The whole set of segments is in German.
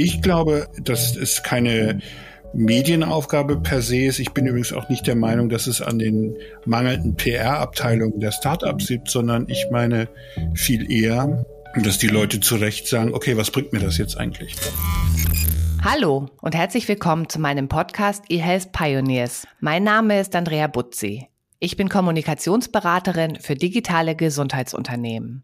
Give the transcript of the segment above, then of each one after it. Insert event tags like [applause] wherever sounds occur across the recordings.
Ich glaube, dass es keine Medienaufgabe per se ist. Ich bin übrigens auch nicht der Meinung, dass es an den mangelnden PR-Abteilungen der Startups liegt, sondern ich meine viel eher, dass die Leute zu Recht sagen, okay, was bringt mir das jetzt eigentlich? Hallo und herzlich willkommen zu meinem Podcast eHealth Pioneers. Mein Name ist Andrea Butzi. Ich bin Kommunikationsberaterin für digitale Gesundheitsunternehmen.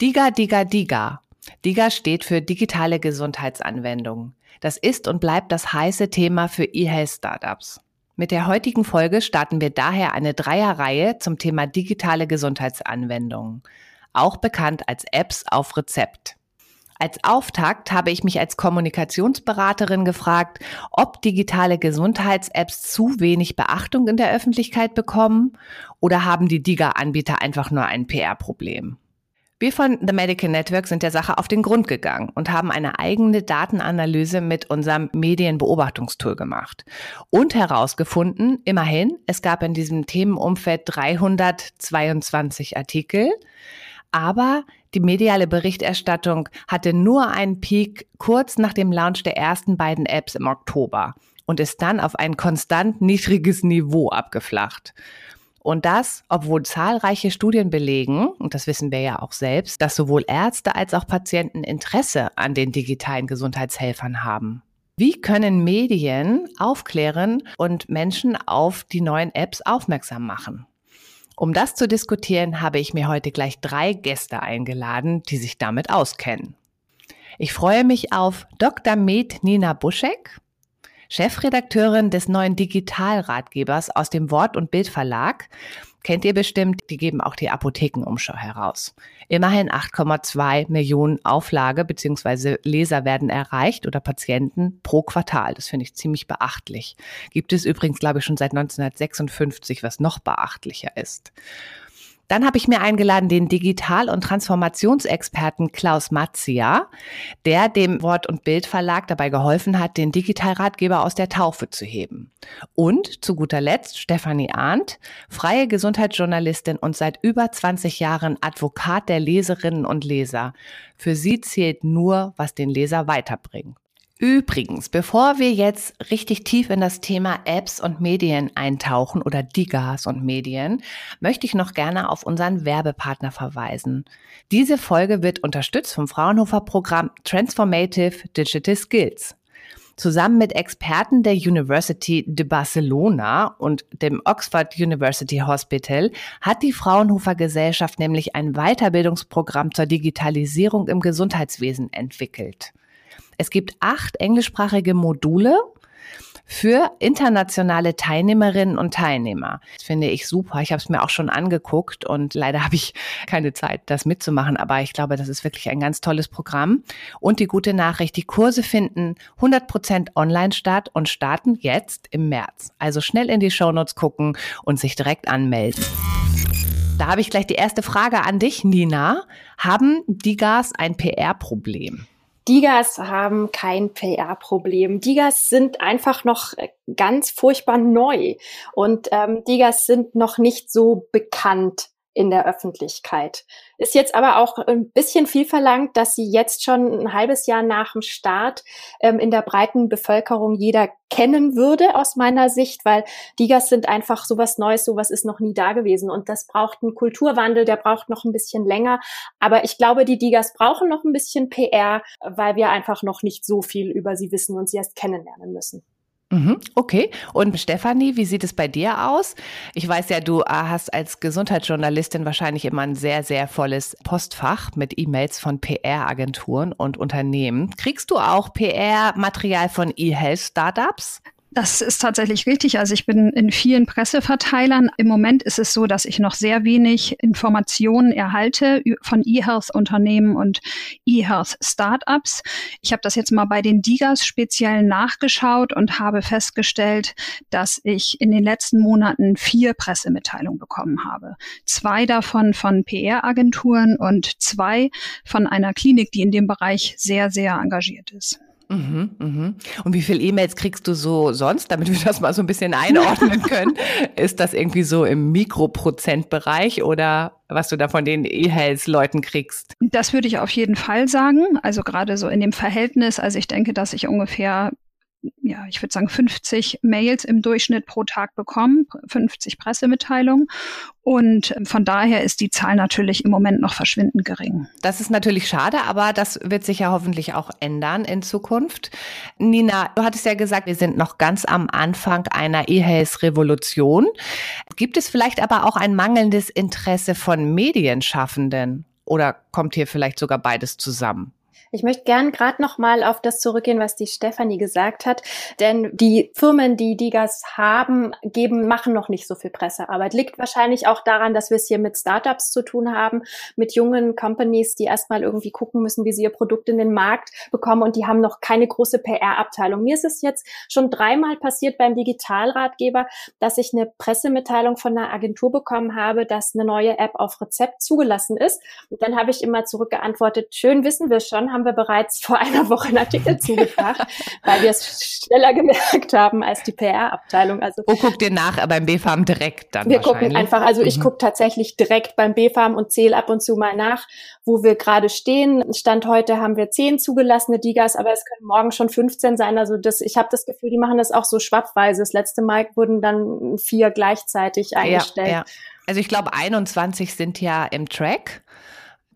Diga, Diga, Diga. Diga steht für digitale Gesundheitsanwendungen. Das ist und bleibt das heiße Thema für eHealth-Startups. Mit der heutigen Folge starten wir daher eine Dreierreihe zum Thema digitale Gesundheitsanwendungen, auch bekannt als Apps auf Rezept. Als Auftakt habe ich mich als Kommunikationsberaterin gefragt, ob digitale Gesundheits-Apps zu wenig Beachtung in der Öffentlichkeit bekommen oder haben die DIGA-Anbieter einfach nur ein PR-Problem. Wir von The Medical Network sind der Sache auf den Grund gegangen und haben eine eigene Datenanalyse mit unserem Medienbeobachtungstool gemacht und herausgefunden, immerhin, es gab in diesem Themenumfeld 322 Artikel, aber die mediale Berichterstattung hatte nur einen Peak kurz nach dem Launch der ersten beiden Apps im Oktober und ist dann auf ein konstant niedriges Niveau abgeflacht. Und das, obwohl zahlreiche Studien belegen, und das wissen wir ja auch selbst, dass sowohl Ärzte als auch Patienten Interesse an den digitalen Gesundheitshelfern haben. Wie können Medien aufklären und Menschen auf die neuen Apps aufmerksam machen? Um das zu diskutieren, habe ich mir heute gleich drei Gäste eingeladen, die sich damit auskennen. Ich freue mich auf Dr. Med Nina Buschek. Chefredakteurin des neuen Digitalratgebers aus dem Wort- und Bildverlag. Kennt ihr bestimmt, die geben auch die Apothekenumschau heraus. Immerhin 8,2 Millionen Auflage bzw. Leser werden erreicht oder Patienten pro Quartal. Das finde ich ziemlich beachtlich. Gibt es übrigens, glaube ich, schon seit 1956, was noch beachtlicher ist. Dann habe ich mir eingeladen den Digital- und Transformationsexperten Klaus Matzia, der dem Wort- und Bildverlag dabei geholfen hat, den Digitalratgeber aus der Taufe zu heben. Und zu guter Letzt Stefanie Arndt, freie Gesundheitsjournalistin und seit über 20 Jahren Advokat der Leserinnen und Leser. Für sie zählt nur, was den Leser weiterbringt. Übrigens, bevor wir jetzt richtig tief in das Thema Apps und Medien eintauchen oder Digas und Medien, möchte ich noch gerne auf unseren Werbepartner verweisen. Diese Folge wird unterstützt vom Fraunhofer Programm Transformative Digital Skills. Zusammen mit Experten der University de Barcelona und dem Oxford University Hospital hat die Fraunhofer Gesellschaft nämlich ein Weiterbildungsprogramm zur Digitalisierung im Gesundheitswesen entwickelt. Es gibt acht englischsprachige Module für internationale Teilnehmerinnen und Teilnehmer. Das finde ich super. Ich habe es mir auch schon angeguckt und leider habe ich keine Zeit, das mitzumachen. Aber ich glaube, das ist wirklich ein ganz tolles Programm. Und die gute Nachricht, die Kurse finden 100 Prozent online statt und starten jetzt im März. Also schnell in die Shownotes gucken und sich direkt anmelden. Da habe ich gleich die erste Frage an dich, Nina. Haben die Gas ein PR-Problem? Digas haben kein PR-Problem. Digas sind einfach noch äh, ganz furchtbar neu und ähm, Digas sind noch nicht so bekannt in der Öffentlichkeit. Ist jetzt aber auch ein bisschen viel verlangt, dass sie jetzt schon ein halbes Jahr nach dem Start ähm, in der breiten Bevölkerung jeder kennen würde, aus meiner Sicht, weil Digas sind einfach sowas Neues, sowas ist noch nie da gewesen. Und das braucht einen Kulturwandel, der braucht noch ein bisschen länger. Aber ich glaube, die Digas brauchen noch ein bisschen PR, weil wir einfach noch nicht so viel über sie wissen und sie erst kennenlernen müssen. Mhm, okay. Und Stefanie, wie sieht es bei dir aus? Ich weiß ja, du äh, hast als Gesundheitsjournalistin wahrscheinlich immer ein sehr, sehr volles Postfach mit E-Mails von PR-Agenturen und Unternehmen. Kriegst du auch PR-Material von E-Health-Startups? Das ist tatsächlich richtig. Also ich bin in vielen Presseverteilern. Im Moment ist es so, dass ich noch sehr wenig Informationen erhalte von E-Health-Unternehmen und E-Health-Startups. Ich habe das jetzt mal bei den Digas speziell nachgeschaut und habe festgestellt, dass ich in den letzten Monaten vier Pressemitteilungen bekommen habe. Zwei davon von PR-Agenturen und zwei von einer Klinik, die in dem Bereich sehr, sehr engagiert ist. Mhm, mhm. Und wie viele E-Mails kriegst du so sonst, damit wir das mal so ein bisschen einordnen [laughs] können? Ist das irgendwie so im Mikroprozentbereich oder was du da von den E-Health-Leuten kriegst? Das würde ich auf jeden Fall sagen. Also gerade so in dem Verhältnis. Also ich denke, dass ich ungefähr ja, ich würde sagen, 50 Mails im Durchschnitt pro Tag bekommen, 50 Pressemitteilungen. Und ähm, von daher ist die Zahl natürlich im Moment noch verschwindend gering. Das ist natürlich schade, aber das wird sich ja hoffentlich auch ändern in Zukunft. Nina, du hattest ja gesagt, wir sind noch ganz am Anfang einer E-Health-Revolution. Gibt es vielleicht aber auch ein mangelndes Interesse von Medienschaffenden? Oder kommt hier vielleicht sogar beides zusammen? Ich möchte gern gerade noch mal auf das zurückgehen, was die Stefanie gesagt hat, denn die Firmen, die Digas haben, geben, machen noch nicht so viel Pressearbeit. Liegt wahrscheinlich auch daran, dass wir es hier mit Startups zu tun haben, mit jungen Companies, die erstmal irgendwie gucken müssen, wie sie ihr Produkt in den Markt bekommen und die haben noch keine große PR-Abteilung. Mir ist es jetzt schon dreimal passiert beim Digitalratgeber, dass ich eine Pressemitteilung von einer Agentur bekommen habe, dass eine neue App auf Rezept zugelassen ist. Und dann habe ich immer zurückgeantwortet, schön wissen wir schon, haben haben wir bereits vor einer Woche einen Artikel zugebracht, [laughs] weil wir es schneller gemerkt haben als die PR-Abteilung. Also Wo guckt ihr nach? Beim BFAM direkt dann Wir gucken einfach, also ich mhm. gucke tatsächlich direkt beim BFAM und zähle ab und zu mal nach, wo wir gerade stehen. Stand heute haben wir zehn zugelassene Digas, aber es können morgen schon 15 sein. Also das, ich habe das Gefühl, die machen das auch so schwappweise. Das letzte Mal wurden dann vier gleichzeitig eingestellt. Ja, ja. Also ich glaube, 21 sind ja im Track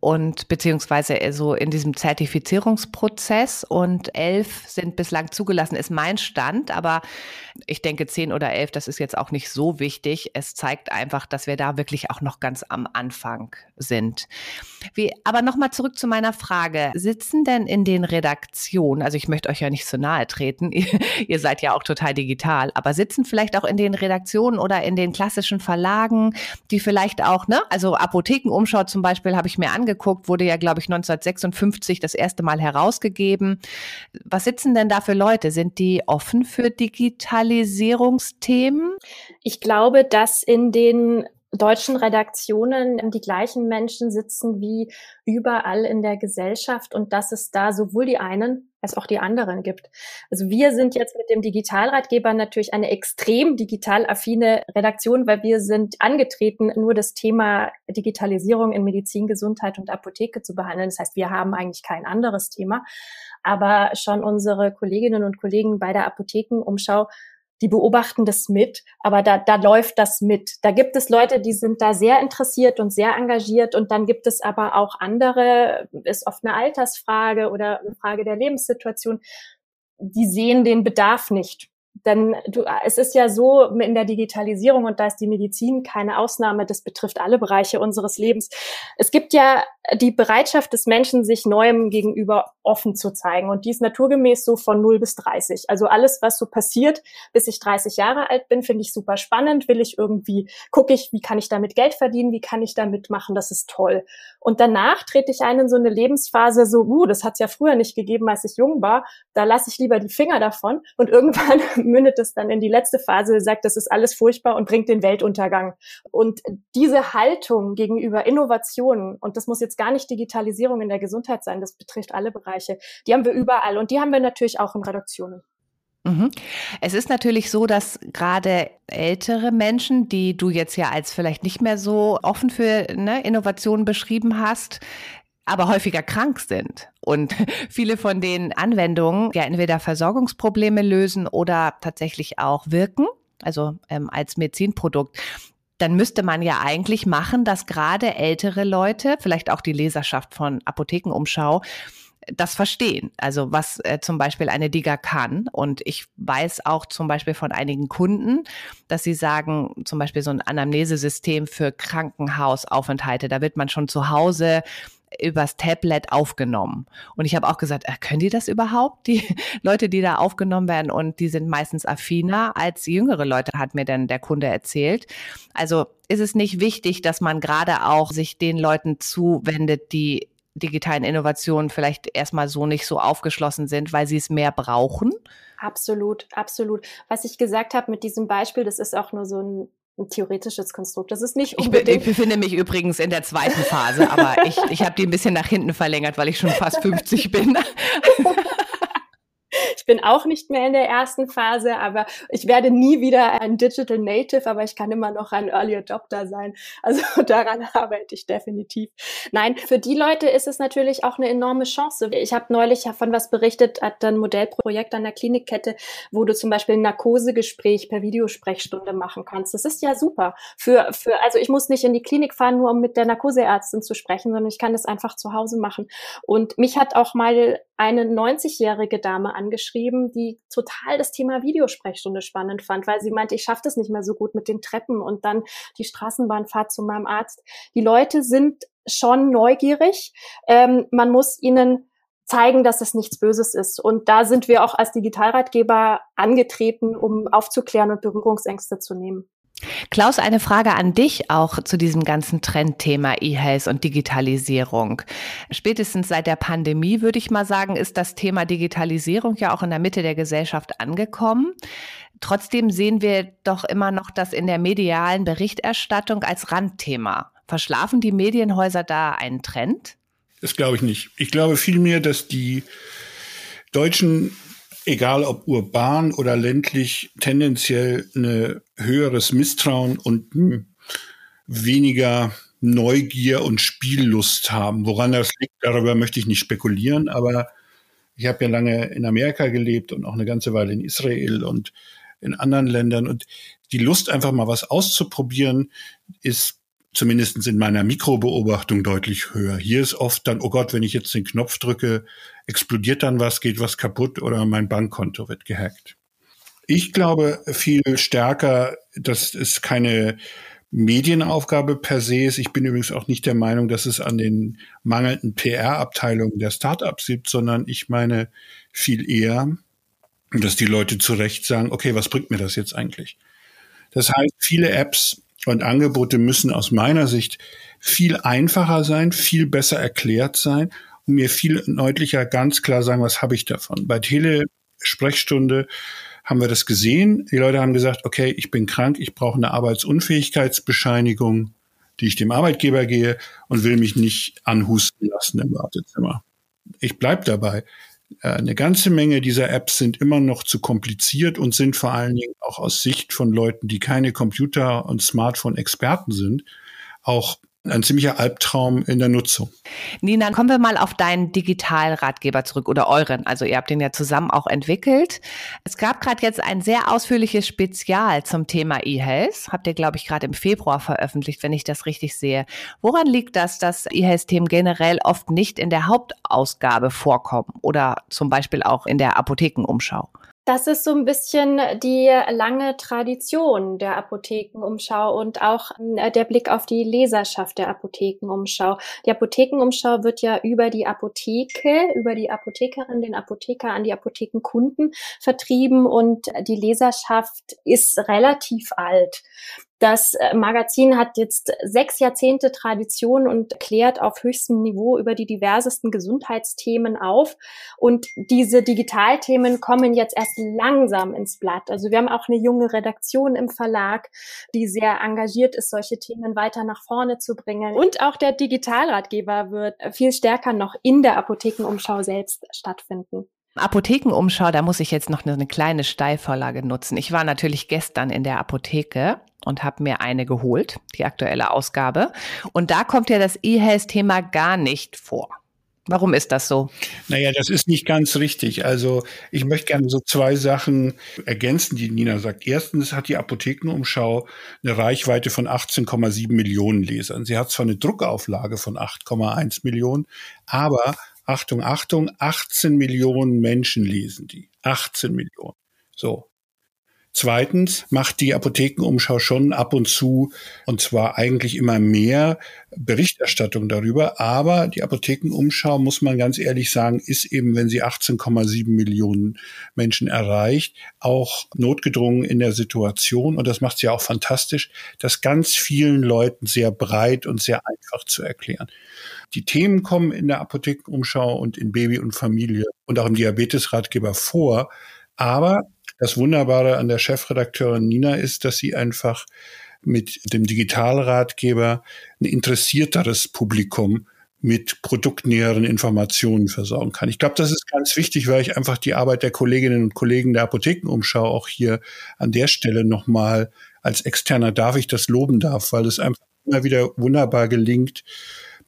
und beziehungsweise so in diesem Zertifizierungsprozess und elf sind bislang zugelassen, ist mein Stand. Aber ich denke, zehn oder elf, das ist jetzt auch nicht so wichtig. Es zeigt einfach, dass wir da wirklich auch noch ganz am Anfang sind. Wie, aber nochmal zurück zu meiner Frage. Sitzen denn in den Redaktionen, also ich möchte euch ja nicht so nahe treten, [laughs] ihr, ihr seid ja auch total digital, aber sitzen vielleicht auch in den Redaktionen oder in den klassischen Verlagen, die vielleicht auch, ne, also Apothekenumschau zum Beispiel habe ich mir angeguckt, angeguckt, wurde ja, glaube ich, 1956 das erste Mal herausgegeben. Was sitzen denn da für Leute? Sind die offen für Digitalisierungsthemen? Ich glaube, dass in den deutschen Redaktionen die gleichen Menschen sitzen wie überall in der Gesellschaft und dass es da sowohl die einen als auch die anderen gibt. Also wir sind jetzt mit dem Digitalratgeber natürlich eine extrem digital affine Redaktion, weil wir sind angetreten, nur das Thema Digitalisierung in Medizin, Gesundheit und Apotheke zu behandeln. Das heißt, wir haben eigentlich kein anderes Thema, aber schon unsere Kolleginnen und Kollegen bei der Apothekenumschau die beobachten das mit, aber da, da läuft das mit. Da gibt es Leute, die sind da sehr interessiert und sehr engagiert und dann gibt es aber auch andere, ist oft eine Altersfrage oder eine Frage der Lebenssituation, die sehen den Bedarf nicht. Denn du, es ist ja so in der Digitalisierung und da ist die Medizin keine Ausnahme, das betrifft alle Bereiche unseres Lebens. Es gibt ja die Bereitschaft des Menschen, sich Neuem gegenüber offen zu zeigen. Und die ist naturgemäß so von 0 bis 30. Also alles, was so passiert, bis ich 30 Jahre alt bin, finde ich super spannend. Will ich irgendwie, gucke ich, wie kann ich damit Geld verdienen? Wie kann ich damit machen? Das ist toll. Und danach trete ich ein in so eine Lebensphase, so, uh, das hat es ja früher nicht gegeben, als ich jung war. Da lasse ich lieber die Finger davon. Und irgendwann [laughs] mündet es dann in die letzte Phase, sagt, das ist alles furchtbar und bringt den Weltuntergang. Und diese Haltung gegenüber Innovationen, und das muss jetzt gar nicht Digitalisierung in der Gesundheit sein, das betrifft alle Bereiche, die haben wir überall und die haben wir natürlich auch in Redaktionen. Mhm. Es ist natürlich so, dass gerade ältere Menschen, die du jetzt ja als vielleicht nicht mehr so offen für ne, Innovationen beschrieben hast, aber häufiger krank sind. Und [laughs] viele von den Anwendungen ja entweder Versorgungsprobleme lösen oder tatsächlich auch wirken, also ähm, als Medizinprodukt. Dann müsste man ja eigentlich machen, dass gerade ältere Leute, vielleicht auch die Leserschaft von Apothekenumschau, das verstehen. Also was äh, zum Beispiel eine Diga kann. Und ich weiß auch zum Beispiel von einigen Kunden, dass sie sagen, zum Beispiel so ein Anamnesesystem für Krankenhausaufenthalte, da wird man schon zu Hause übers Tablet aufgenommen. Und ich habe auch gesagt, äh, können die das überhaupt? Die [laughs] Leute, die da aufgenommen werden und die sind meistens affiner als jüngere Leute, hat mir dann der Kunde erzählt. Also ist es nicht wichtig, dass man gerade auch sich den Leuten zuwendet, die digitalen Innovationen vielleicht erstmal so nicht so aufgeschlossen sind, weil sie es mehr brauchen? Absolut, absolut. Was ich gesagt habe mit diesem Beispiel, das ist auch nur so ein ein theoretisches Konstrukt. Das ist nicht unbedingt. Ich, ich befinde mich übrigens in der zweiten Phase, aber ich, ich habe die ein bisschen nach hinten verlängert, weil ich schon fast 50 bin. [laughs] Bin auch nicht mehr in der ersten Phase, aber ich werde nie wieder ein Digital Native, aber ich kann immer noch ein Early Adopter sein. Also [laughs] daran arbeite ich definitiv. Nein, für die Leute ist es natürlich auch eine enorme Chance. Ich habe neulich von was berichtet, hat ein Modellprojekt an der Klinikkette, wo du zum Beispiel ein Narkosegespräch per Videosprechstunde machen kannst. Das ist ja super. Für, für, also ich muss nicht in die Klinik fahren, nur um mit der Narkoseärztin zu sprechen, sondern ich kann das einfach zu Hause machen. Und mich hat auch mal eine 90-jährige Dame angeschrieben, die total das Thema Videosprechstunde spannend fand, weil sie meinte, ich schaffe das nicht mehr so gut mit den Treppen und dann die Straßenbahnfahrt zu meinem Arzt. Die Leute sind schon neugierig. Ähm, man muss ihnen zeigen, dass es nichts Böses ist. Und da sind wir auch als Digitalratgeber angetreten, um aufzuklären und Berührungsängste zu nehmen. Klaus, eine Frage an dich auch zu diesem ganzen Trendthema E-Health und Digitalisierung. Spätestens seit der Pandemie, würde ich mal sagen, ist das Thema Digitalisierung ja auch in der Mitte der Gesellschaft angekommen. Trotzdem sehen wir doch immer noch das in der medialen Berichterstattung als Randthema. Verschlafen die Medienhäuser da einen Trend? Das glaube ich nicht. Ich glaube vielmehr, dass die deutschen egal ob urban oder ländlich, tendenziell ein höheres Misstrauen und weniger Neugier und Spiellust haben. Woran das liegt, darüber möchte ich nicht spekulieren, aber ich habe ja lange in Amerika gelebt und auch eine ganze Weile in Israel und in anderen Ländern und die Lust einfach mal was auszuprobieren ist zumindest in meiner Mikrobeobachtung deutlich höher. Hier ist oft dann, oh Gott, wenn ich jetzt den Knopf drücke, explodiert dann was, geht was kaputt oder mein Bankkonto wird gehackt. Ich glaube viel stärker, dass es keine Medienaufgabe per se ist. Ich bin übrigens auch nicht der Meinung, dass es an den mangelnden PR-Abteilungen der Startups liegt, sondern ich meine viel eher, dass die Leute zu Recht sagen, okay, was bringt mir das jetzt eigentlich? Das heißt, viele Apps und Angebote müssen aus meiner Sicht viel einfacher sein, viel besser erklärt sein und mir viel deutlicher ganz klar sagen, was habe ich davon. Bei Telesprechstunde haben wir das gesehen. Die Leute haben gesagt, okay, ich bin krank, ich brauche eine Arbeitsunfähigkeitsbescheinigung, die ich dem Arbeitgeber gehe und will mich nicht anhusten lassen im Wartezimmer. Ich bleib dabei. Äh, eine ganze Menge dieser Apps sind immer noch zu kompliziert und sind vor allen Dingen auch aus Sicht von Leuten, die keine Computer- und Smartphone-Experten sind, auch ein ziemlicher Albtraum in der Nutzung. Nina, kommen wir mal auf deinen Digitalratgeber zurück oder euren. Also ihr habt den ja zusammen auch entwickelt. Es gab gerade jetzt ein sehr ausführliches Spezial zum Thema E-Health. Habt ihr, glaube ich, gerade im Februar veröffentlicht, wenn ich das richtig sehe. Woran liegt das, dass E-Health-Themen generell oft nicht in der Hauptausgabe vorkommen oder zum Beispiel auch in der Apothekenumschau? Das ist so ein bisschen die lange Tradition der Apothekenumschau und auch äh, der Blick auf die Leserschaft der Apothekenumschau. Die Apothekenumschau wird ja über die Apotheke, über die Apothekerin, den Apotheker an die Apothekenkunden vertrieben und die Leserschaft ist relativ alt. Das äh, Magazin hat jetzt sechs Jahrzehnte Tradition und klärt auf höchstem Niveau über die diversesten Gesundheitsthemen auf. Und diese Digitalthemen kommen jetzt erst langsam ins Blatt. Also wir haben auch eine junge Redaktion im Verlag, die sehr engagiert ist, solche Themen weiter nach vorne zu bringen. Und auch der Digitalratgeber wird viel stärker noch in der Apothekenumschau selbst stattfinden. Apothekenumschau, da muss ich jetzt noch eine kleine Steilvorlage nutzen. Ich war natürlich gestern in der Apotheke und habe mir eine geholt, die aktuelle Ausgabe. Und da kommt ja das E-Health-Thema gar nicht vor. Warum ist das so? Naja, das ist nicht ganz richtig. Also ich möchte gerne so zwei Sachen ergänzen, die Nina sagt. Erstens hat die Apothekenumschau eine Reichweite von 18,7 Millionen Lesern. Sie hat zwar eine Druckauflage von 8,1 Millionen, aber Achtung, Achtung, 18 Millionen Menschen lesen die. 18 Millionen. So. Zweitens macht die Apothekenumschau schon ab und zu, und zwar eigentlich immer mehr Berichterstattung darüber. Aber die Apothekenumschau, muss man ganz ehrlich sagen, ist eben, wenn sie 18,7 Millionen Menschen erreicht, auch notgedrungen in der Situation. Und das macht sie auch fantastisch, das ganz vielen Leuten sehr breit und sehr einfach zu erklären. Die Themen kommen in der Apothekenumschau und in Baby und Familie und auch im Diabetesratgeber vor. Aber das Wunderbare an der Chefredakteurin Nina ist, dass sie einfach mit dem Digitalratgeber ein interessierteres Publikum mit produktnäheren Informationen versorgen kann. Ich glaube, das ist ganz wichtig, weil ich einfach die Arbeit der Kolleginnen und Kollegen der Apothekenumschau auch hier an der Stelle nochmal als Externer darf ich das loben darf, weil es einfach immer wieder wunderbar gelingt,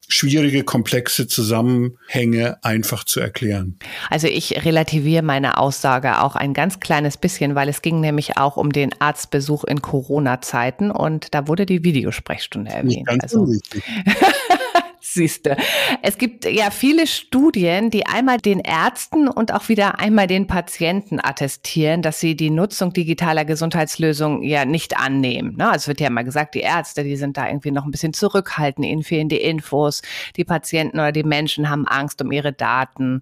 schwierige, komplexe Zusammenhänge einfach zu erklären. Also ich relativiere meine Aussage auch ein ganz kleines bisschen, weil es ging nämlich auch um den Arztbesuch in Corona-Zeiten und da wurde die Videosprechstunde erwähnt. Nicht ganz also. [laughs] Siehste. Es gibt ja viele Studien, die einmal den Ärzten und auch wieder einmal den Patienten attestieren, dass sie die Nutzung digitaler Gesundheitslösungen ja nicht annehmen. Ne? Also es wird ja immer gesagt, die Ärzte, die sind da irgendwie noch ein bisschen zurückhaltend, ihnen fehlen die Infos, die Patienten oder die Menschen haben Angst um ihre Daten.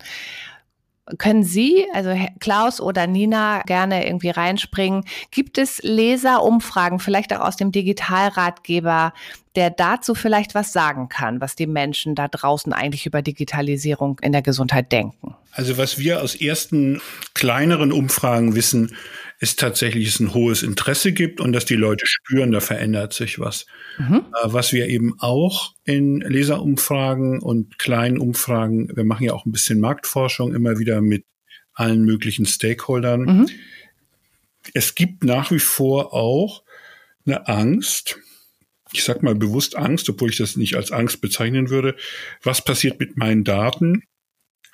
Können Sie, also Klaus oder Nina, gerne irgendwie reinspringen? Gibt es Leserumfragen, vielleicht auch aus dem Digitalratgeber, der dazu vielleicht was sagen kann, was die Menschen da draußen eigentlich über Digitalisierung in der Gesundheit denken? Also was wir aus ersten kleineren Umfragen wissen, ist tatsächlich es ein hohes Interesse gibt und dass die Leute spüren, da verändert sich was. Mhm. Äh, was wir eben auch in Leserumfragen und kleinen Umfragen, wir machen ja auch ein bisschen Marktforschung immer wieder mit allen möglichen Stakeholdern. Mhm. Es gibt nach wie vor auch eine Angst, ich sag mal bewusst Angst, obwohl ich das nicht als Angst bezeichnen würde. Was passiert mit meinen Daten?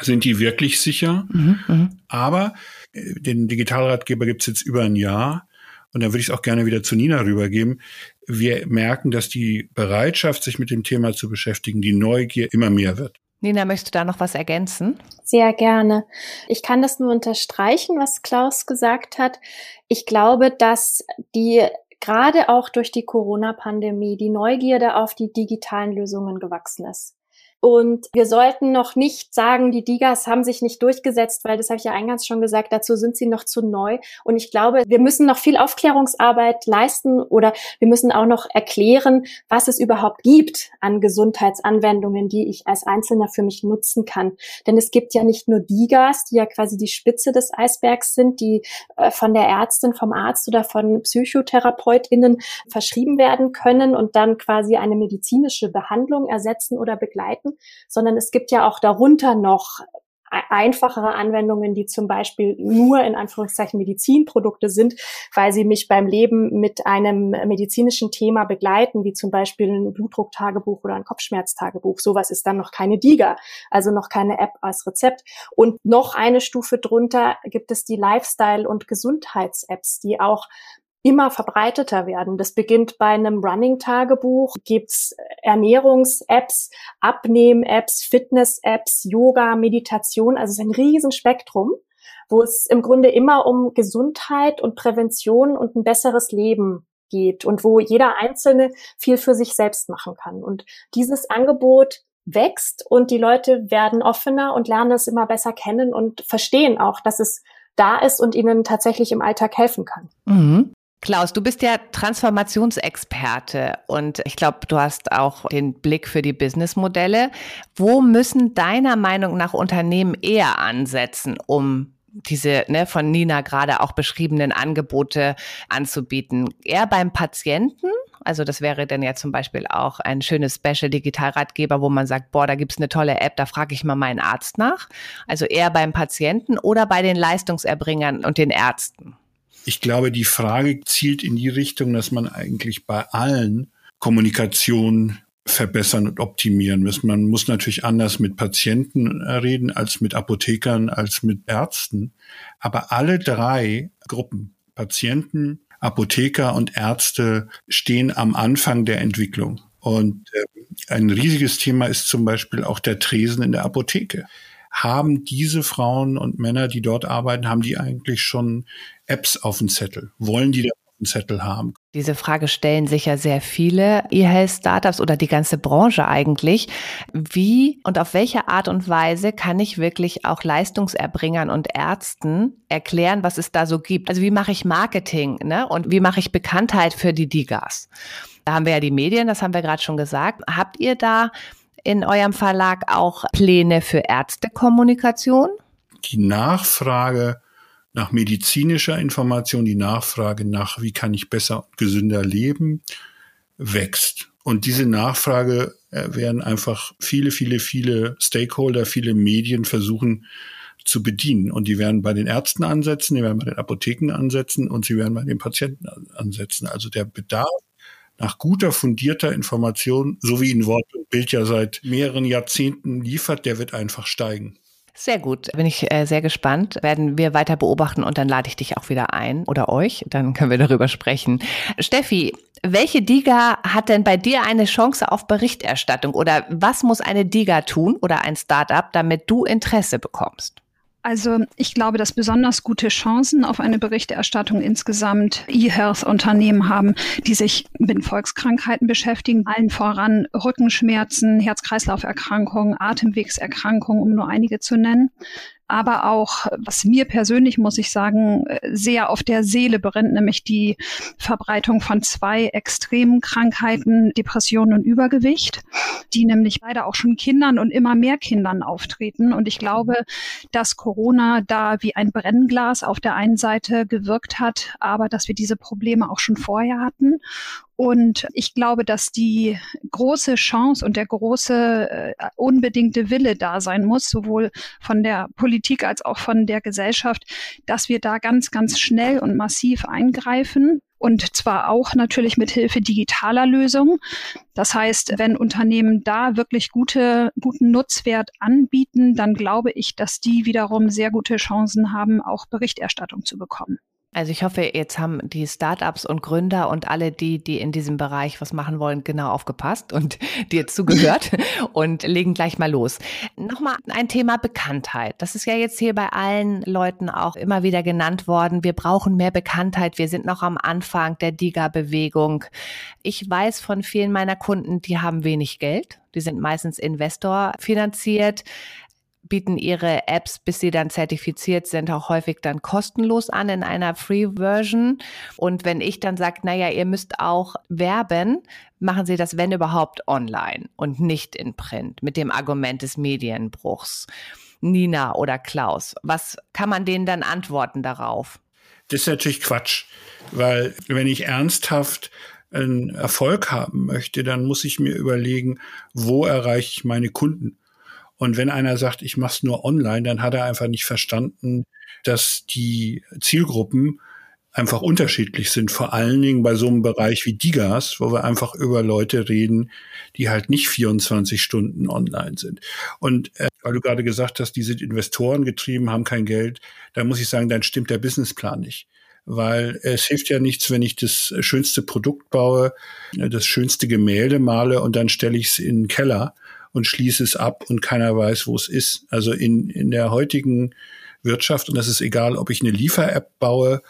Sind die wirklich sicher? Mhm, mh. Aber äh, den Digitalratgeber gibt's jetzt über ein Jahr. Und da würde ich es auch gerne wieder zu Nina rübergeben. Wir merken, dass die Bereitschaft, sich mit dem Thema zu beschäftigen, die Neugier immer mehr wird. Nina, möchtest du da noch was ergänzen? Sehr gerne. Ich kann das nur unterstreichen, was Klaus gesagt hat. Ich glaube, dass die gerade auch durch die Corona-Pandemie die Neugierde auf die digitalen Lösungen gewachsen ist. Und wir sollten noch nicht sagen, die Digas haben sich nicht durchgesetzt, weil das habe ich ja eingangs schon gesagt, dazu sind sie noch zu neu. Und ich glaube, wir müssen noch viel Aufklärungsarbeit leisten oder wir müssen auch noch erklären, was es überhaupt gibt an Gesundheitsanwendungen, die ich als Einzelner für mich nutzen kann. Denn es gibt ja nicht nur Digas, die ja quasi die Spitze des Eisbergs sind, die äh, von der Ärztin, vom Arzt oder von PsychotherapeutInnen verschrieben werden können und dann quasi eine medizinische Behandlung ersetzen oder begleiten sondern es gibt ja auch darunter noch einfachere Anwendungen, die zum Beispiel nur in Anführungszeichen Medizinprodukte sind, weil sie mich beim Leben mit einem medizinischen Thema begleiten, wie zum Beispiel ein Blutdrucktagebuch oder ein Kopfschmerztagebuch. Sowas ist dann noch keine DIGA, also noch keine App als Rezept. Und noch eine Stufe drunter gibt es die Lifestyle- und Gesundheits-Apps, die auch immer verbreiteter werden. Das beginnt bei einem Running-Tagebuch, gibt's Ernährungs-Apps, Abnehm-Apps, Fitness-Apps, Yoga, Meditation, also es ist ein Riesenspektrum, wo es im Grunde immer um Gesundheit und Prävention und ein besseres Leben geht und wo jeder Einzelne viel für sich selbst machen kann. Und dieses Angebot wächst und die Leute werden offener und lernen es immer besser kennen und verstehen auch, dass es da ist und ihnen tatsächlich im Alltag helfen kann. Mhm. Klaus, du bist ja Transformationsexperte und ich glaube, du hast auch den Blick für die Businessmodelle. Wo müssen deiner Meinung nach Unternehmen eher ansetzen, um diese ne, von Nina gerade auch beschriebenen Angebote anzubieten? Eher beim Patienten? Also das wäre dann ja zum Beispiel auch ein schönes Special-Digitalratgeber, wo man sagt, boah, da gibt's eine tolle App, da frage ich mal meinen Arzt nach. Also eher beim Patienten oder bei den Leistungserbringern und den Ärzten? Ich glaube, die Frage zielt in die Richtung, dass man eigentlich bei allen Kommunikation verbessern und optimieren muss. Man muss natürlich anders mit Patienten reden als mit Apothekern, als mit Ärzten. Aber alle drei Gruppen, Patienten, Apotheker und Ärzte, stehen am Anfang der Entwicklung. Und äh, ein riesiges Thema ist zum Beispiel auch der Tresen in der Apotheke haben diese Frauen und Männer, die dort arbeiten, haben die eigentlich schon Apps auf dem Zettel? Wollen die das auf dem Zettel haben? Diese Frage stellen sich ja sehr viele E-Health-Startups oder die ganze Branche eigentlich. Wie und auf welche Art und Weise kann ich wirklich auch Leistungserbringern und Ärzten erklären, was es da so gibt? Also wie mache ich Marketing ne? und wie mache ich Bekanntheit für die Digas? Da haben wir ja die Medien, das haben wir gerade schon gesagt. Habt ihr da in eurem Verlag auch Pläne für Ärztekommunikation? Die Nachfrage nach medizinischer Information, die Nachfrage nach, wie kann ich besser und gesünder leben, wächst. Und diese Nachfrage äh, werden einfach viele, viele, viele Stakeholder, viele Medien versuchen zu bedienen. Und die werden bei den Ärzten ansetzen, die werden bei den Apotheken ansetzen und sie werden bei den Patienten ansetzen. Also der Bedarf nach guter, fundierter Information, so wie ihn Wort und Bild ja seit mehreren Jahrzehnten liefert, der wird einfach steigen. Sehr gut, bin ich äh, sehr gespannt. Werden wir weiter beobachten und dann lade ich dich auch wieder ein oder euch, dann können wir darüber sprechen. Steffi, welche Diga hat denn bei dir eine Chance auf Berichterstattung oder was muss eine Diga tun oder ein Startup, damit du Interesse bekommst? Also ich glaube, dass besonders gute Chancen auf eine Berichterstattung insgesamt E-Health-Unternehmen haben, die sich mit Volkskrankheiten beschäftigen, allen voran Rückenschmerzen, Herz-Kreislauf-Erkrankungen, Atemwegserkrankungen, um nur einige zu nennen aber auch, was mir persönlich, muss ich sagen, sehr auf der Seele brennt, nämlich die Verbreitung von zwei extremen Krankheiten, Depressionen und Übergewicht, die nämlich leider auch schon Kindern und immer mehr Kindern auftreten. Und ich glaube, dass Corona da wie ein Brennglas auf der einen Seite gewirkt hat, aber dass wir diese Probleme auch schon vorher hatten und ich glaube, dass die große Chance und der große äh, unbedingte Wille da sein muss, sowohl von der Politik als auch von der Gesellschaft, dass wir da ganz, ganz schnell und massiv eingreifen. Und zwar auch natürlich mit Hilfe digitaler Lösungen. Das heißt, wenn Unternehmen da wirklich gute, guten Nutzwert anbieten, dann glaube ich, dass die wiederum sehr gute Chancen haben, auch Berichterstattung zu bekommen. Also ich hoffe, jetzt haben die Startups und Gründer und alle die, die in diesem Bereich was machen wollen, genau aufgepasst und [laughs] dir zugehört [laughs] und legen gleich mal los. Nochmal ein Thema Bekanntheit. Das ist ja jetzt hier bei allen Leuten auch immer wieder genannt worden. Wir brauchen mehr Bekanntheit. Wir sind noch am Anfang der Diga-Bewegung. Ich weiß von vielen meiner Kunden, die haben wenig Geld. Die sind meistens Investor finanziert bieten ihre Apps, bis sie dann zertifiziert sind, auch häufig dann kostenlos an in einer Free-Version. Und wenn ich dann sage, naja, ihr müsst auch werben, machen sie das, wenn überhaupt, online und nicht in Print, mit dem Argument des Medienbruchs. Nina oder Klaus, was kann man denen dann antworten darauf? Das ist natürlich Quatsch, weil wenn ich ernsthaft einen Erfolg haben möchte, dann muss ich mir überlegen, wo erreiche ich meine Kunden? Und wenn einer sagt, ich mache es nur online, dann hat er einfach nicht verstanden, dass die Zielgruppen einfach unterschiedlich sind. Vor allen Dingen bei so einem Bereich wie Digas, wo wir einfach über Leute reden, die halt nicht 24 Stunden online sind. Und äh, weil du gerade gesagt hast, die sind Investoren getrieben, haben kein Geld, da muss ich sagen, dann stimmt der Businessplan nicht. Weil es hilft ja nichts, wenn ich das schönste Produkt baue, das schönste Gemälde male und dann stelle ich es in den Keller und schließe es ab und keiner weiß, wo es ist. Also in, in der heutigen Wirtschaft, und das ist egal, ob ich eine Liefer-App baue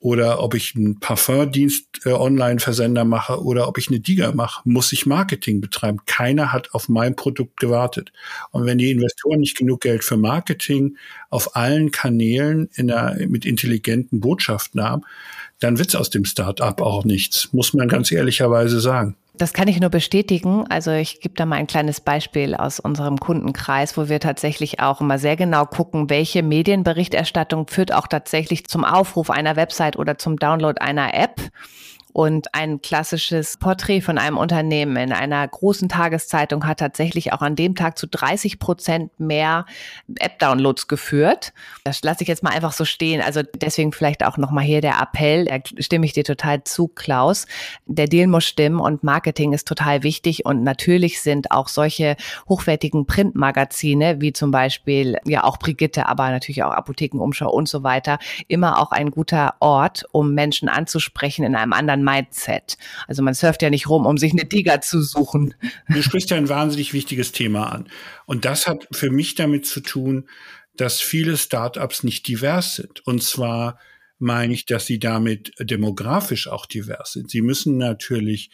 oder ob ich einen Parfumdienst äh, Online-Versender mache oder ob ich eine Diga mache, muss ich Marketing betreiben. Keiner hat auf mein Produkt gewartet. Und wenn die Investoren nicht genug Geld für Marketing auf allen Kanälen in der, mit intelligenten Botschaften haben, dann wird's aus dem Start-up auch nichts, muss man ganz ehrlicherweise sagen. Das kann ich nur bestätigen. Also ich gebe da mal ein kleines Beispiel aus unserem Kundenkreis, wo wir tatsächlich auch immer sehr genau gucken, welche Medienberichterstattung führt auch tatsächlich zum Aufruf einer Website oder zum Download einer App. Und ein klassisches Porträt von einem Unternehmen in einer großen Tageszeitung hat tatsächlich auch an dem Tag zu 30 Prozent mehr App-Downloads geführt. Das lasse ich jetzt mal einfach so stehen. Also deswegen vielleicht auch nochmal hier der Appell, da stimme ich dir total zu, Klaus. Der Deal muss stimmen und Marketing ist total wichtig. Und natürlich sind auch solche hochwertigen Printmagazine, wie zum Beispiel ja auch Brigitte, aber natürlich auch Apothekenumschau und so weiter, immer auch ein guter Ort, um Menschen anzusprechen in einem anderen Mindset. Also man surft ja nicht rum, um sich eine Diga zu suchen. Du sprichst ja ein wahnsinnig wichtiges Thema an. Und das hat für mich damit zu tun, dass viele Startups nicht divers sind. Und zwar meine ich, dass sie damit demografisch auch divers sind. Sie müssen natürlich,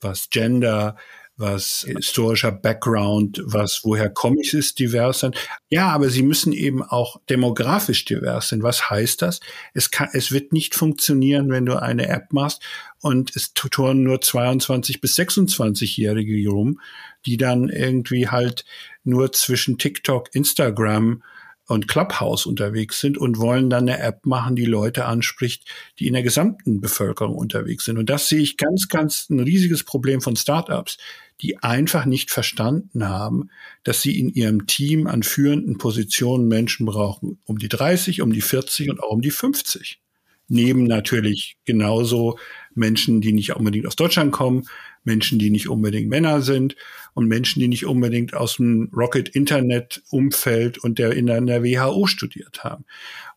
was Gender, was historischer Background, was woher komme ich, ist divers sein. Ja, aber sie müssen eben auch demografisch divers sein. Was heißt das? Es kann, es wird nicht funktionieren, wenn du eine App machst und es tutoren nur 22 bis 26-Jährige rum, die dann irgendwie halt nur zwischen TikTok, Instagram und Clubhouse unterwegs sind und wollen dann eine App machen, die Leute anspricht, die in der gesamten Bevölkerung unterwegs sind. Und das sehe ich ganz, ganz ein riesiges Problem von Startups, die einfach nicht verstanden haben, dass sie in ihrem Team an führenden Positionen Menschen brauchen, um die 30, um die 40 und auch um die 50. Neben natürlich genauso Menschen, die nicht unbedingt aus Deutschland kommen, Menschen, die nicht unbedingt Männer sind und Menschen, die nicht unbedingt aus dem Rocket-Internet-Umfeld und der in der WHO studiert haben.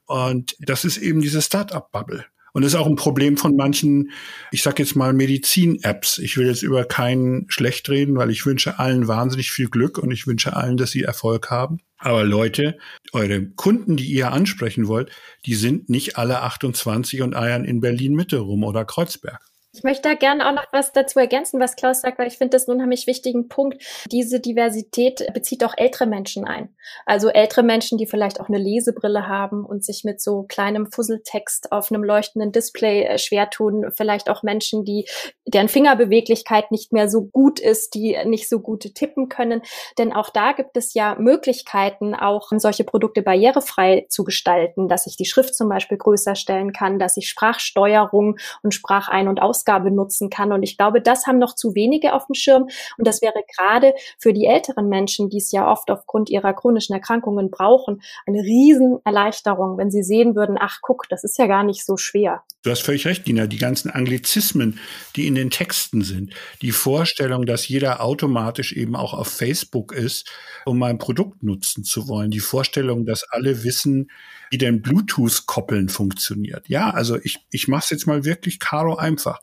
Und das ist eben diese Start-up-Bubble. Und das ist auch ein Problem von manchen, ich sage jetzt mal Medizin-Apps. Ich will jetzt über keinen schlecht reden, weil ich wünsche allen wahnsinnig viel Glück und ich wünsche allen, dass sie Erfolg haben. Aber Leute, eure Kunden, die ihr ansprechen wollt, die sind nicht alle 28 und eiern in Berlin Mitte rum oder Kreuzberg. Ich möchte da gerne auch noch was dazu ergänzen, was Klaus sagt, weil ich finde das einen unheimlich wichtigen Punkt. Diese Diversität bezieht auch ältere Menschen ein. Also ältere Menschen, die vielleicht auch eine Lesebrille haben und sich mit so kleinem Fusseltext auf einem leuchtenden Display äh, schwer tun. Vielleicht auch Menschen, die, deren Fingerbeweglichkeit nicht mehr so gut ist, die nicht so gut tippen können. Denn auch da gibt es ja Möglichkeiten, auch solche Produkte barrierefrei zu gestalten, dass ich die Schrift zum Beispiel größer stellen kann, dass ich Sprachsteuerung und Sprachein- und Aus Ausgabe nutzen kann. Und ich glaube, das haben noch zu wenige auf dem Schirm. Und das wäre gerade für die älteren Menschen, die es ja oft aufgrund ihrer chronischen Erkrankungen brauchen, eine Riesenerleichterung, wenn sie sehen würden, ach guck, das ist ja gar nicht so schwer. Du hast völlig recht, Dina. Die ganzen Anglizismen, die in den Texten sind, die Vorstellung, dass jeder automatisch eben auch auf Facebook ist, um mein Produkt nutzen zu wollen, die Vorstellung, dass alle wissen, wie denn Bluetooth-Koppeln funktioniert. Ja, also ich, ich mache es jetzt mal wirklich Caro einfach.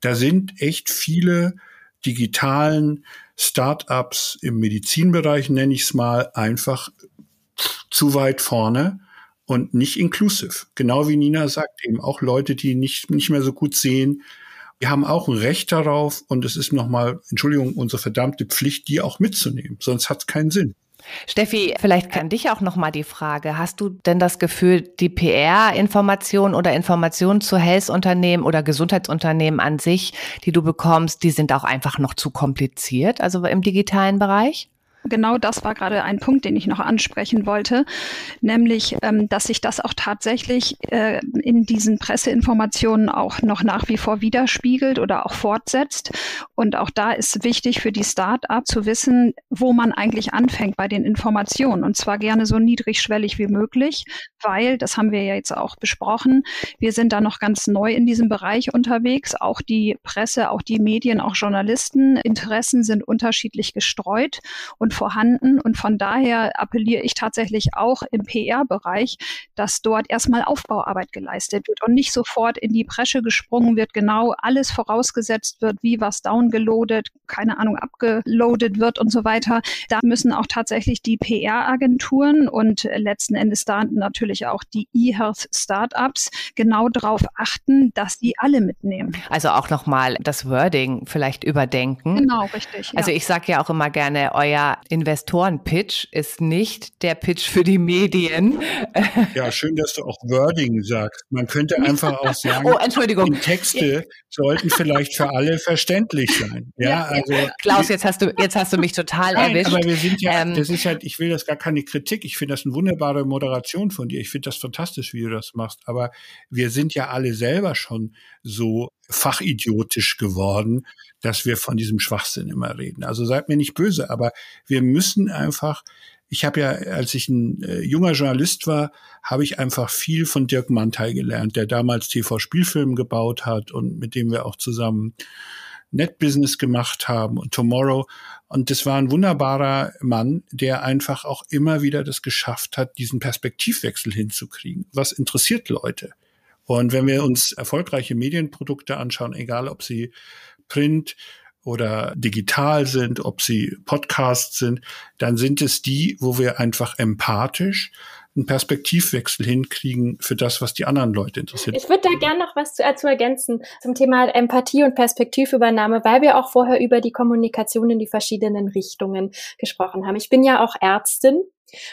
Da sind echt viele digitalen Startups im Medizinbereich, nenne ich es mal, einfach zu weit vorne und nicht inclusive. Genau wie Nina sagt, eben auch Leute, die nicht, nicht mehr so gut sehen. Wir haben auch ein Recht darauf und es ist nochmal, Entschuldigung, unsere verdammte Pflicht, die auch mitzunehmen. Sonst hat es keinen Sinn. Steffi, vielleicht kann dich auch noch mal die Frage, hast du denn das Gefühl, die PR-Information oder Informationen zu Health-Unternehmen oder Gesundheitsunternehmen an sich, die du bekommst, die sind auch einfach noch zu kompliziert, also im digitalen Bereich? Genau das war gerade ein Punkt, den ich noch ansprechen wollte, nämlich, ähm, dass sich das auch tatsächlich äh, in diesen Presseinformationen auch noch nach wie vor widerspiegelt oder auch fortsetzt. Und auch da ist wichtig für die Start-up zu wissen, wo man eigentlich anfängt bei den Informationen. Und zwar gerne so niedrigschwellig wie möglich, weil, das haben wir ja jetzt auch besprochen, wir sind da noch ganz neu in diesem Bereich unterwegs. Auch die Presse, auch die Medien, auch Journalisten, Interessen sind unterschiedlich gestreut. Und vorhanden. Und von daher appelliere ich tatsächlich auch im PR-Bereich, dass dort erstmal Aufbauarbeit geleistet wird und nicht sofort in die Bresche gesprungen wird, genau alles vorausgesetzt wird, wie was downgeloadet, keine Ahnung, abgeloadet wird und so weiter. Da müssen auch tatsächlich die PR-Agenturen und letzten Endes da natürlich auch die E-Health Startups genau darauf achten, dass die alle mitnehmen. Also auch nochmal das Wording vielleicht überdenken. Genau, richtig. Also ich sage ja auch immer gerne, euer Investoren-Pitch ist nicht der Pitch für die Medien. Ja, schön, dass du auch Wording sagst. Man könnte einfach auch [laughs] sagen, oh, Entschuldigung. die Texte sollten vielleicht für alle verständlich sein. Ja, also. Klaus, jetzt hast du, jetzt hast du mich total Nein, erwischt. Aber wir sind ja, ähm, das ist halt, ich will das gar keine Kritik. Ich finde das eine wunderbare Moderation von dir. Ich finde das fantastisch, wie du das machst. Aber wir sind ja alle selber schon so fachidiotisch geworden, dass wir von diesem Schwachsinn immer reden. Also seid mir nicht böse, aber wir müssen einfach ich habe ja, als ich ein äh, junger Journalist war, habe ich einfach viel von Dirk Mantel gelernt, der damals TV-Spielfilm gebaut hat und mit dem wir auch zusammen Netbusiness gemacht haben und Tomorrow. Und das war ein wunderbarer Mann, der einfach auch immer wieder das geschafft hat, diesen Perspektivwechsel hinzukriegen. Was interessiert Leute? Und wenn wir uns erfolgreiche Medienprodukte anschauen, egal ob sie Print oder digital sind, ob sie Podcasts sind, dann sind es die, wo wir einfach empathisch einen Perspektivwechsel hinkriegen für das, was die anderen Leute interessiert. Ich würde da gerne noch was zu, äh, zu ergänzen zum Thema Empathie und Perspektivübernahme, weil wir auch vorher über die Kommunikation in die verschiedenen Richtungen gesprochen haben. Ich bin ja auch Ärztin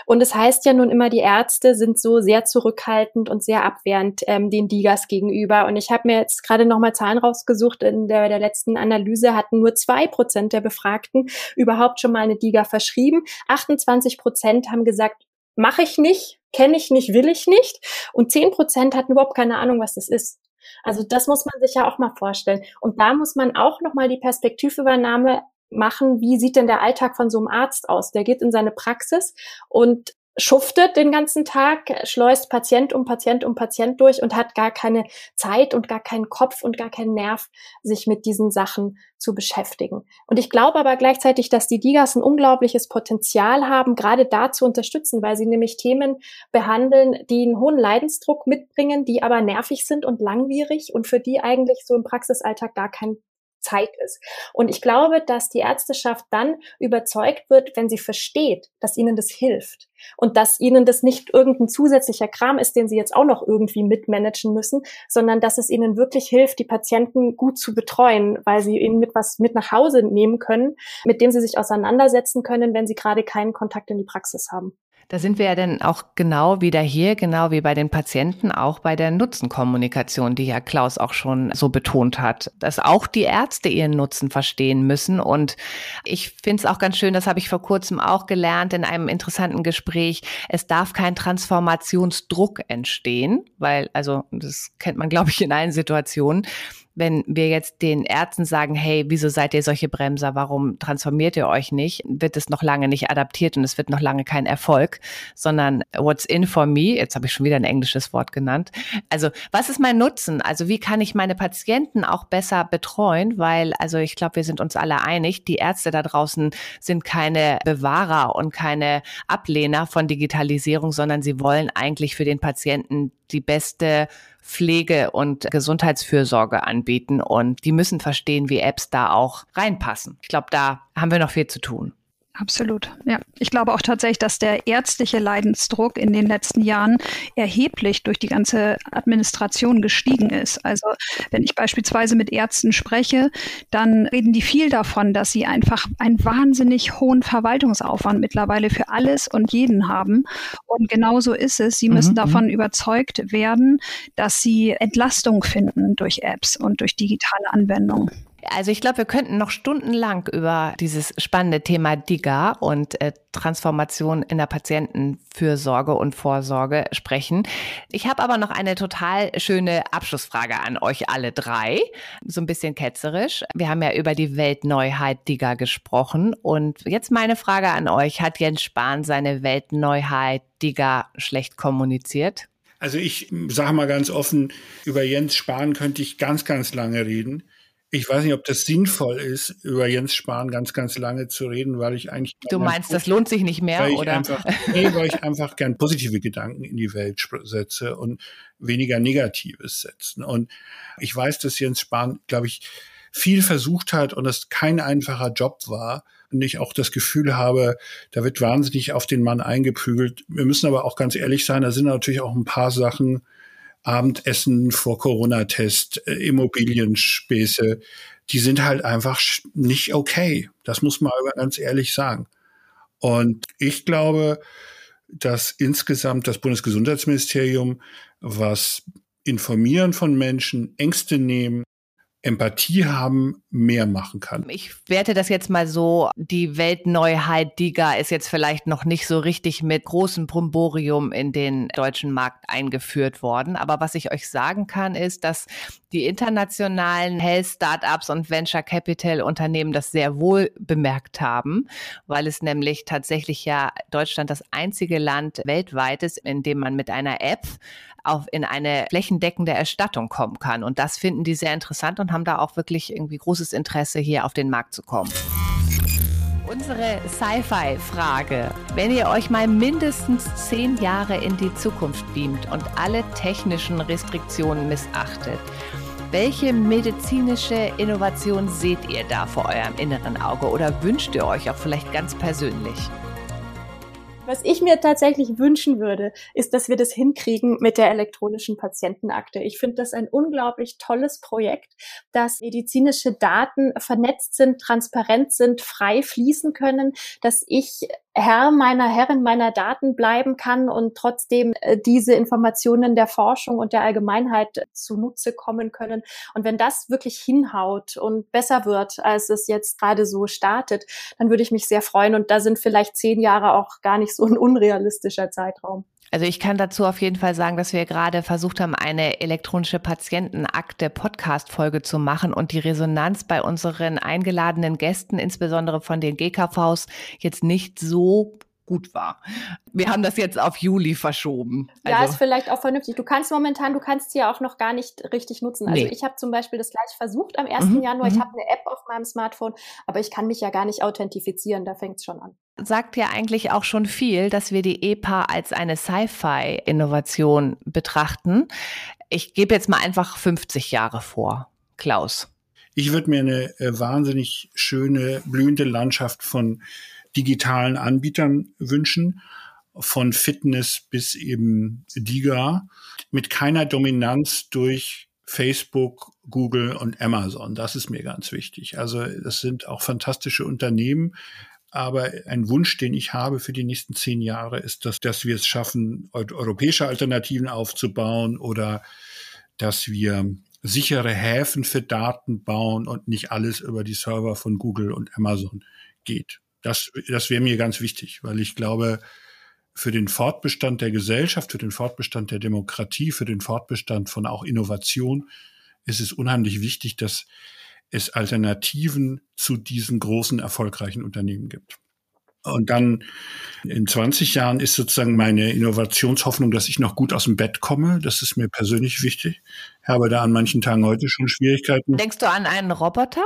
und es heißt ja nun immer, die Ärzte sind so sehr zurückhaltend und sehr abwehrend ähm, den Digas gegenüber. Und ich habe mir jetzt gerade nochmal Zahlen rausgesucht. In der, der letzten Analyse hatten nur zwei Prozent der Befragten überhaupt schon mal eine Diga verschrieben. 28 Prozent haben gesagt, mache ich nicht, kenne ich nicht, will ich nicht. Und zehn Prozent hatten überhaupt keine Ahnung, was das ist. Also das muss man sich ja auch mal vorstellen. Und da muss man auch nochmal die Perspektivübernahme machen, wie sieht denn der Alltag von so einem Arzt aus? Der geht in seine Praxis und schuftet den ganzen Tag, schleust Patient um Patient um Patient durch und hat gar keine Zeit und gar keinen Kopf und gar keinen Nerv, sich mit diesen Sachen zu beschäftigen. Und ich glaube aber gleichzeitig, dass die Digas ein unglaubliches Potenzial haben, gerade da zu unterstützen, weil sie nämlich Themen behandeln, die einen hohen Leidensdruck mitbringen, die aber nervig sind und langwierig und für die eigentlich so im Praxisalltag gar kein Zeit ist. Und ich glaube, dass die Ärzteschaft dann überzeugt wird, wenn sie versteht, dass ihnen das hilft und dass ihnen das nicht irgendein zusätzlicher Kram ist, den sie jetzt auch noch irgendwie mitmanagen müssen, sondern dass es ihnen wirklich hilft, die Patienten gut zu betreuen, weil sie ihnen mit was mit nach Hause nehmen können, mit dem sie sich auseinandersetzen können, wenn sie gerade keinen Kontakt in die Praxis haben. Da sind wir ja dann auch genau wieder hier, genau wie bei den Patienten, auch bei der Nutzenkommunikation, die ja Klaus auch schon so betont hat, dass auch die Ärzte ihren Nutzen verstehen müssen. Und ich finde es auch ganz schön, das habe ich vor kurzem auch gelernt in einem interessanten Gespräch, es darf kein Transformationsdruck entstehen, weil, also das kennt man, glaube ich, in allen Situationen wenn wir jetzt den Ärzten sagen, hey, wieso seid ihr solche Bremser? Warum transformiert ihr euch nicht? Wird es noch lange nicht adaptiert und es wird noch lange kein Erfolg, sondern what's in for me? Jetzt habe ich schon wieder ein englisches Wort genannt. Also, was ist mein Nutzen? Also, wie kann ich meine Patienten auch besser betreuen? Weil, also, ich glaube, wir sind uns alle einig, die Ärzte da draußen sind keine Bewahrer und keine Ablehner von Digitalisierung, sondern sie wollen eigentlich für den Patienten die beste Pflege und Gesundheitsfürsorge anbieten und die müssen verstehen, wie Apps da auch reinpassen. Ich glaube, da haben wir noch viel zu tun. Absolut. Ja, ich glaube auch tatsächlich, dass der ärztliche Leidensdruck in den letzten Jahren erheblich durch die ganze Administration gestiegen ist. Also wenn ich beispielsweise mit Ärzten spreche, dann reden die viel davon, dass sie einfach einen wahnsinnig hohen Verwaltungsaufwand mittlerweile für alles und jeden haben. Und genauso ist es. Sie müssen mhm. davon mhm. überzeugt werden, dass sie Entlastung finden durch Apps und durch digitale Anwendungen. Also ich glaube, wir könnten noch stundenlang über dieses spannende Thema DIGA und äh, Transformation in der Patientenfürsorge und Vorsorge sprechen. Ich habe aber noch eine total schöne Abschlussfrage an euch alle drei, so ein bisschen ketzerisch. Wir haben ja über die Weltneuheit DIGA gesprochen und jetzt meine Frage an euch, hat Jens Spahn seine Weltneuheit DIGA schlecht kommuniziert? Also ich sage mal ganz offen, über Jens Spahn könnte ich ganz, ganz lange reden. Ich weiß nicht, ob das sinnvoll ist, über Jens Spahn ganz, ganz lange zu reden, weil ich eigentlich. Du meinst, das lohnt sich nicht mehr, oder? Einfach, nee, weil ich einfach gern positive Gedanken in die Welt setze und weniger Negatives setzen. Und ich weiß, dass Jens Spahn, glaube ich, viel versucht hat und es kein einfacher Job war. Und ich auch das Gefühl habe, da wird wahnsinnig auf den Mann eingeprügelt. Wir müssen aber auch ganz ehrlich sein, da sind natürlich auch ein paar Sachen, Abendessen vor Corona-Test, äh, Immobilienspäße, die sind halt einfach nicht okay. Das muss man aber ganz ehrlich sagen. Und ich glaube, dass insgesamt das Bundesgesundheitsministerium, was Informieren von Menschen, Ängste nehmen, Empathie haben, mehr machen kann. Ich werte das jetzt mal so, die Weltneuheit Diga ist jetzt vielleicht noch nicht so richtig mit großem Bromborium in den deutschen Markt eingeführt worden. Aber was ich euch sagen kann, ist, dass die internationalen Health Startups und Venture Capital Unternehmen das sehr wohl bemerkt haben, weil es nämlich tatsächlich ja Deutschland das einzige Land weltweit ist, in dem man mit einer App auf in eine flächendeckende Erstattung kommen kann. Und das finden die sehr interessant und haben da auch wirklich irgendwie großes Interesse, hier auf den Markt zu kommen. Unsere Sci-Fi-Frage. Wenn ihr euch mal mindestens zehn Jahre in die Zukunft beamt und alle technischen Restriktionen missachtet, welche medizinische Innovation seht ihr da vor eurem inneren Auge oder wünscht ihr euch auch vielleicht ganz persönlich? Was ich mir tatsächlich wünschen würde, ist, dass wir das hinkriegen mit der elektronischen Patientenakte. Ich finde das ein unglaublich tolles Projekt, dass medizinische Daten vernetzt sind, transparent sind, frei fließen können, dass ich Herr meiner Herrin meiner Daten bleiben kann und trotzdem äh, diese Informationen der Forschung und der Allgemeinheit zunutze kommen können. Und wenn das wirklich hinhaut und besser wird, als es jetzt gerade so startet, dann würde ich mich sehr freuen. Und da sind vielleicht zehn Jahre auch gar nicht so ein unrealistischer Zeitraum. Also ich kann dazu auf jeden Fall sagen, dass wir gerade versucht haben, eine elektronische Patientenakte Podcast-Folge zu machen und die Resonanz bei unseren eingeladenen Gästen, insbesondere von den GKVs, jetzt nicht so gut war. Wir haben das jetzt auf Juli verschoben. Also ja, ist vielleicht auch vernünftig. Du kannst momentan, du kannst sie ja auch noch gar nicht richtig nutzen. Also nee. ich habe zum Beispiel das gleich versucht am 1. Mhm. Januar. Ich mhm. habe eine App auf meinem Smartphone, aber ich kann mich ja gar nicht authentifizieren. Da fängt es schon an sagt ja eigentlich auch schon viel, dass wir die EPA als eine Sci-Fi-Innovation betrachten. Ich gebe jetzt mal einfach 50 Jahre vor. Klaus. Ich würde mir eine äh, wahnsinnig schöne, blühende Landschaft von digitalen Anbietern wünschen, von Fitness bis eben Diga, mit keiner Dominanz durch Facebook, Google und Amazon. Das ist mir ganz wichtig. Also das sind auch fantastische Unternehmen, aber ein Wunsch, den ich habe für die nächsten zehn Jahre, ist, dass, dass wir es schaffen, europäische Alternativen aufzubauen oder dass wir sichere Häfen für Daten bauen und nicht alles über die Server von Google und Amazon geht. Das, das wäre mir ganz wichtig, weil ich glaube, für den Fortbestand der Gesellschaft, für den Fortbestand der Demokratie, für den Fortbestand von auch Innovation ist es unheimlich wichtig, dass es Alternativen zu diesen großen, erfolgreichen Unternehmen gibt. Und dann in 20 Jahren ist sozusagen meine Innovationshoffnung, dass ich noch gut aus dem Bett komme. Das ist mir persönlich wichtig. Ich habe da an manchen Tagen heute schon Schwierigkeiten. Denkst du an einen Roboter,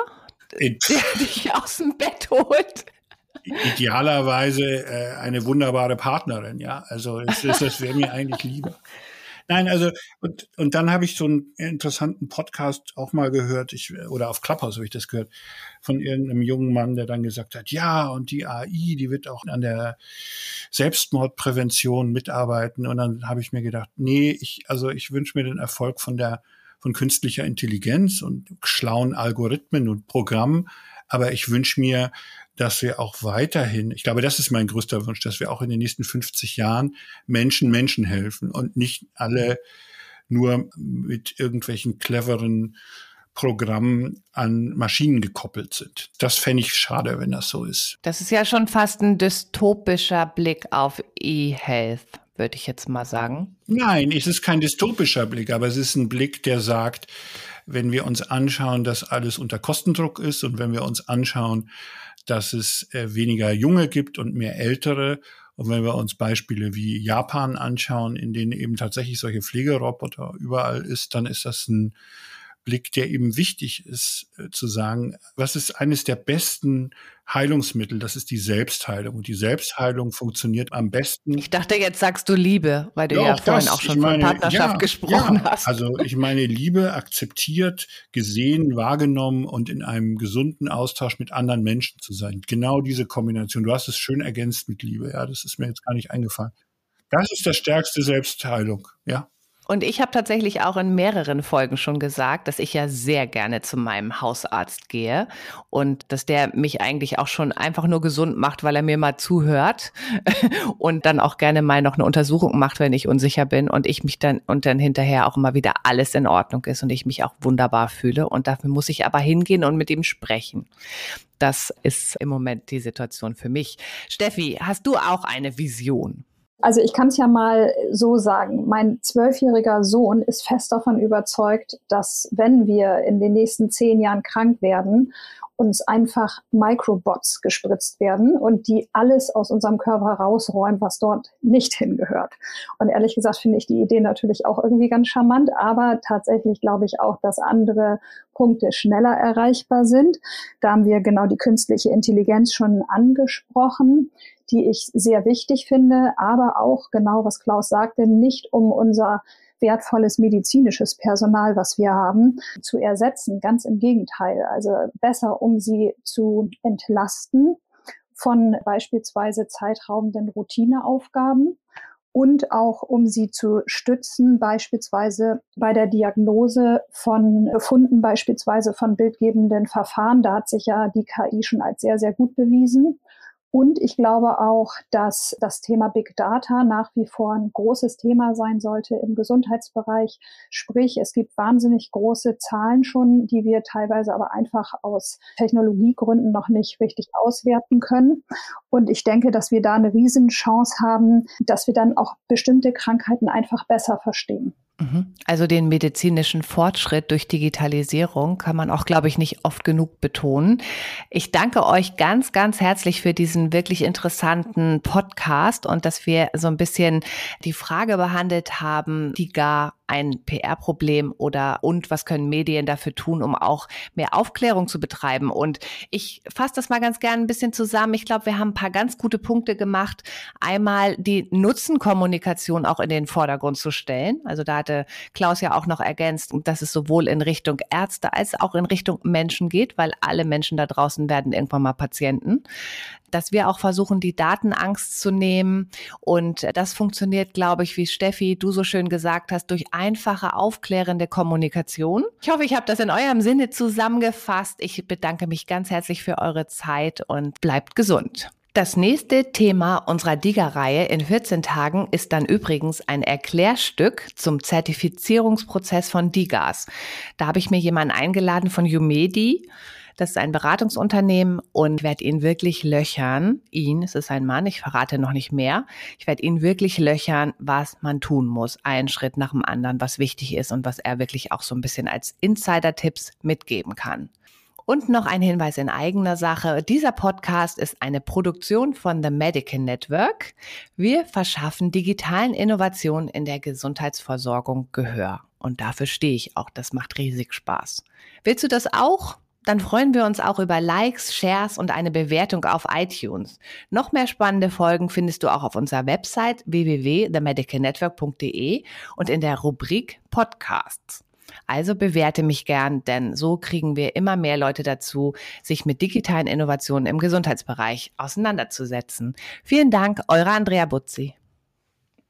äh, der [laughs] dich aus dem Bett holt? Idealerweise äh, eine wunderbare Partnerin, ja. Also es, das wäre mir eigentlich lieber. Nein, also und, und dann habe ich so einen interessanten Podcast auch mal gehört, ich, oder auf Clubhouse habe ich das gehört, von irgendeinem jungen Mann, der dann gesagt hat, ja, und die AI, die wird auch an der Selbstmordprävention mitarbeiten. Und dann habe ich mir gedacht, nee, ich, also ich wünsche mir den Erfolg von der von künstlicher Intelligenz und schlauen Algorithmen und Programmen. Aber ich wünsche mir, dass wir auch weiterhin, ich glaube, das ist mein größter Wunsch, dass wir auch in den nächsten 50 Jahren Menschen Menschen helfen und nicht alle nur mit irgendwelchen cleveren Programmen an Maschinen gekoppelt sind. Das fände ich schade, wenn das so ist. Das ist ja schon fast ein dystopischer Blick auf E-Health, würde ich jetzt mal sagen. Nein, es ist kein dystopischer Blick, aber es ist ein Blick, der sagt, wenn wir uns anschauen, dass alles unter Kostendruck ist und wenn wir uns anschauen, dass es äh, weniger Junge gibt und mehr Ältere. Und wenn wir uns Beispiele wie Japan anschauen, in denen eben tatsächlich solche Pflegeroboter überall ist, dann ist das ein Blick, der eben wichtig ist, äh, zu sagen, was ist eines der besten Heilungsmittel? Das ist die Selbstheilung. Und die Selbstheilung funktioniert am besten. Ich dachte, jetzt sagst du Liebe, weil du ja, ja vorhin das, auch schon meine, von Partnerschaft ja, gesprochen ja, hast. Also ich meine, Liebe akzeptiert, gesehen, wahrgenommen und in einem gesunden Austausch mit anderen Menschen zu sein. Genau diese Kombination. Du hast es schön ergänzt mit Liebe. Ja, das ist mir jetzt gar nicht eingefallen. Das ist das stärkste Selbstheilung. Ja. Und ich habe tatsächlich auch in mehreren Folgen schon gesagt, dass ich ja sehr gerne zu meinem Hausarzt gehe und dass der mich eigentlich auch schon einfach nur gesund macht, weil er mir mal zuhört [laughs] und dann auch gerne mal noch eine Untersuchung macht, wenn ich unsicher bin und ich mich dann und dann hinterher auch immer wieder alles in Ordnung ist und ich mich auch wunderbar fühle und dafür muss ich aber hingehen und mit ihm sprechen. Das ist im Moment die Situation für mich. Steffi, hast du auch eine Vision? Also ich kann es ja mal so sagen, mein zwölfjähriger Sohn ist fest davon überzeugt, dass wenn wir in den nächsten zehn Jahren krank werden, uns einfach Microbots gespritzt werden und die alles aus unserem Körper rausräumen, was dort nicht hingehört. Und ehrlich gesagt finde ich die Idee natürlich auch irgendwie ganz charmant, aber tatsächlich glaube ich auch, dass andere Punkte schneller erreichbar sind. Da haben wir genau die künstliche Intelligenz schon angesprochen die ich sehr wichtig finde, aber auch genau, was Klaus sagte, nicht um unser wertvolles medizinisches Personal, was wir haben, zu ersetzen. Ganz im Gegenteil. Also besser, um sie zu entlasten von beispielsweise zeitraubenden Routineaufgaben und auch um sie zu stützen, beispielsweise bei der Diagnose von Befunden, beispielsweise von bildgebenden Verfahren. Da hat sich ja die KI schon als sehr, sehr gut bewiesen Und ich glaube auch, dass das Thema Big Data nach wie vor ein großes Thema sein sollte im Gesundheitsbereich. Sprich, es gibt wahnsinnig große Zahlen schon, die wir teilweise aber einfach aus Technologiegründen noch nicht richtig auswerten können. Und ich denke, dass wir da eine Riesenchance haben, dass wir dann auch bestimmte Krankheiten einfach besser verstehen. Also den medizinischen Fortschritt durch Digitalisierung kann man auch, glaube ich, nicht oft genug betonen. Ich danke euch ganz, ganz herzlich für diesen wirklich interessanten Podcast und dass wir so ein bisschen die Frage behandelt haben, die gar ein PR-Problem oder und was können Medien dafür tun, um auch mehr Aufklärung zu betreiben? Und ich fasse das mal ganz gerne ein bisschen zusammen. Ich glaube, wir haben ein paar ganz gute Punkte gemacht. Einmal die Nutzenkommunikation auch in den Vordergrund zu stellen. Also da hatte Klaus ja auch noch ergänzt, dass es sowohl in Richtung Ärzte als auch in Richtung Menschen geht, weil alle Menschen da draußen werden irgendwann mal Patienten dass wir auch versuchen, die Datenangst zu nehmen. Und das funktioniert, glaube ich, wie Steffi, du so schön gesagt hast, durch einfache, aufklärende Kommunikation. Ich hoffe, ich habe das in eurem Sinne zusammengefasst. Ich bedanke mich ganz herzlich für eure Zeit und bleibt gesund. Das nächste Thema unserer DIGA-Reihe in 14 Tagen ist dann übrigens ein Erklärstück zum Zertifizierungsprozess von DIGAs. Da habe ich mir jemanden eingeladen von Umedi. Das ist ein Beratungsunternehmen und werde ihn wirklich löchern. Ihn, es ist ein Mann, ich verrate noch nicht mehr. Ich werde ihn wirklich löchern, was man tun muss. Einen Schritt nach dem anderen, was wichtig ist und was er wirklich auch so ein bisschen als Insider-Tipps mitgeben kann. Und noch ein Hinweis in eigener Sache. Dieser Podcast ist eine Produktion von The Medical Network. Wir verschaffen digitalen Innovationen in der Gesundheitsversorgung Gehör. Und dafür stehe ich auch. Das macht riesig Spaß. Willst du das auch? Dann freuen wir uns auch über Likes, Shares und eine Bewertung auf iTunes. Noch mehr spannende Folgen findest du auch auf unserer Website www.themedicalnetwork.de und in der Rubrik Podcasts. Also bewerte mich gern, denn so kriegen wir immer mehr Leute dazu, sich mit digitalen Innovationen im Gesundheitsbereich auseinanderzusetzen. Vielen Dank, eure Andrea Butzi.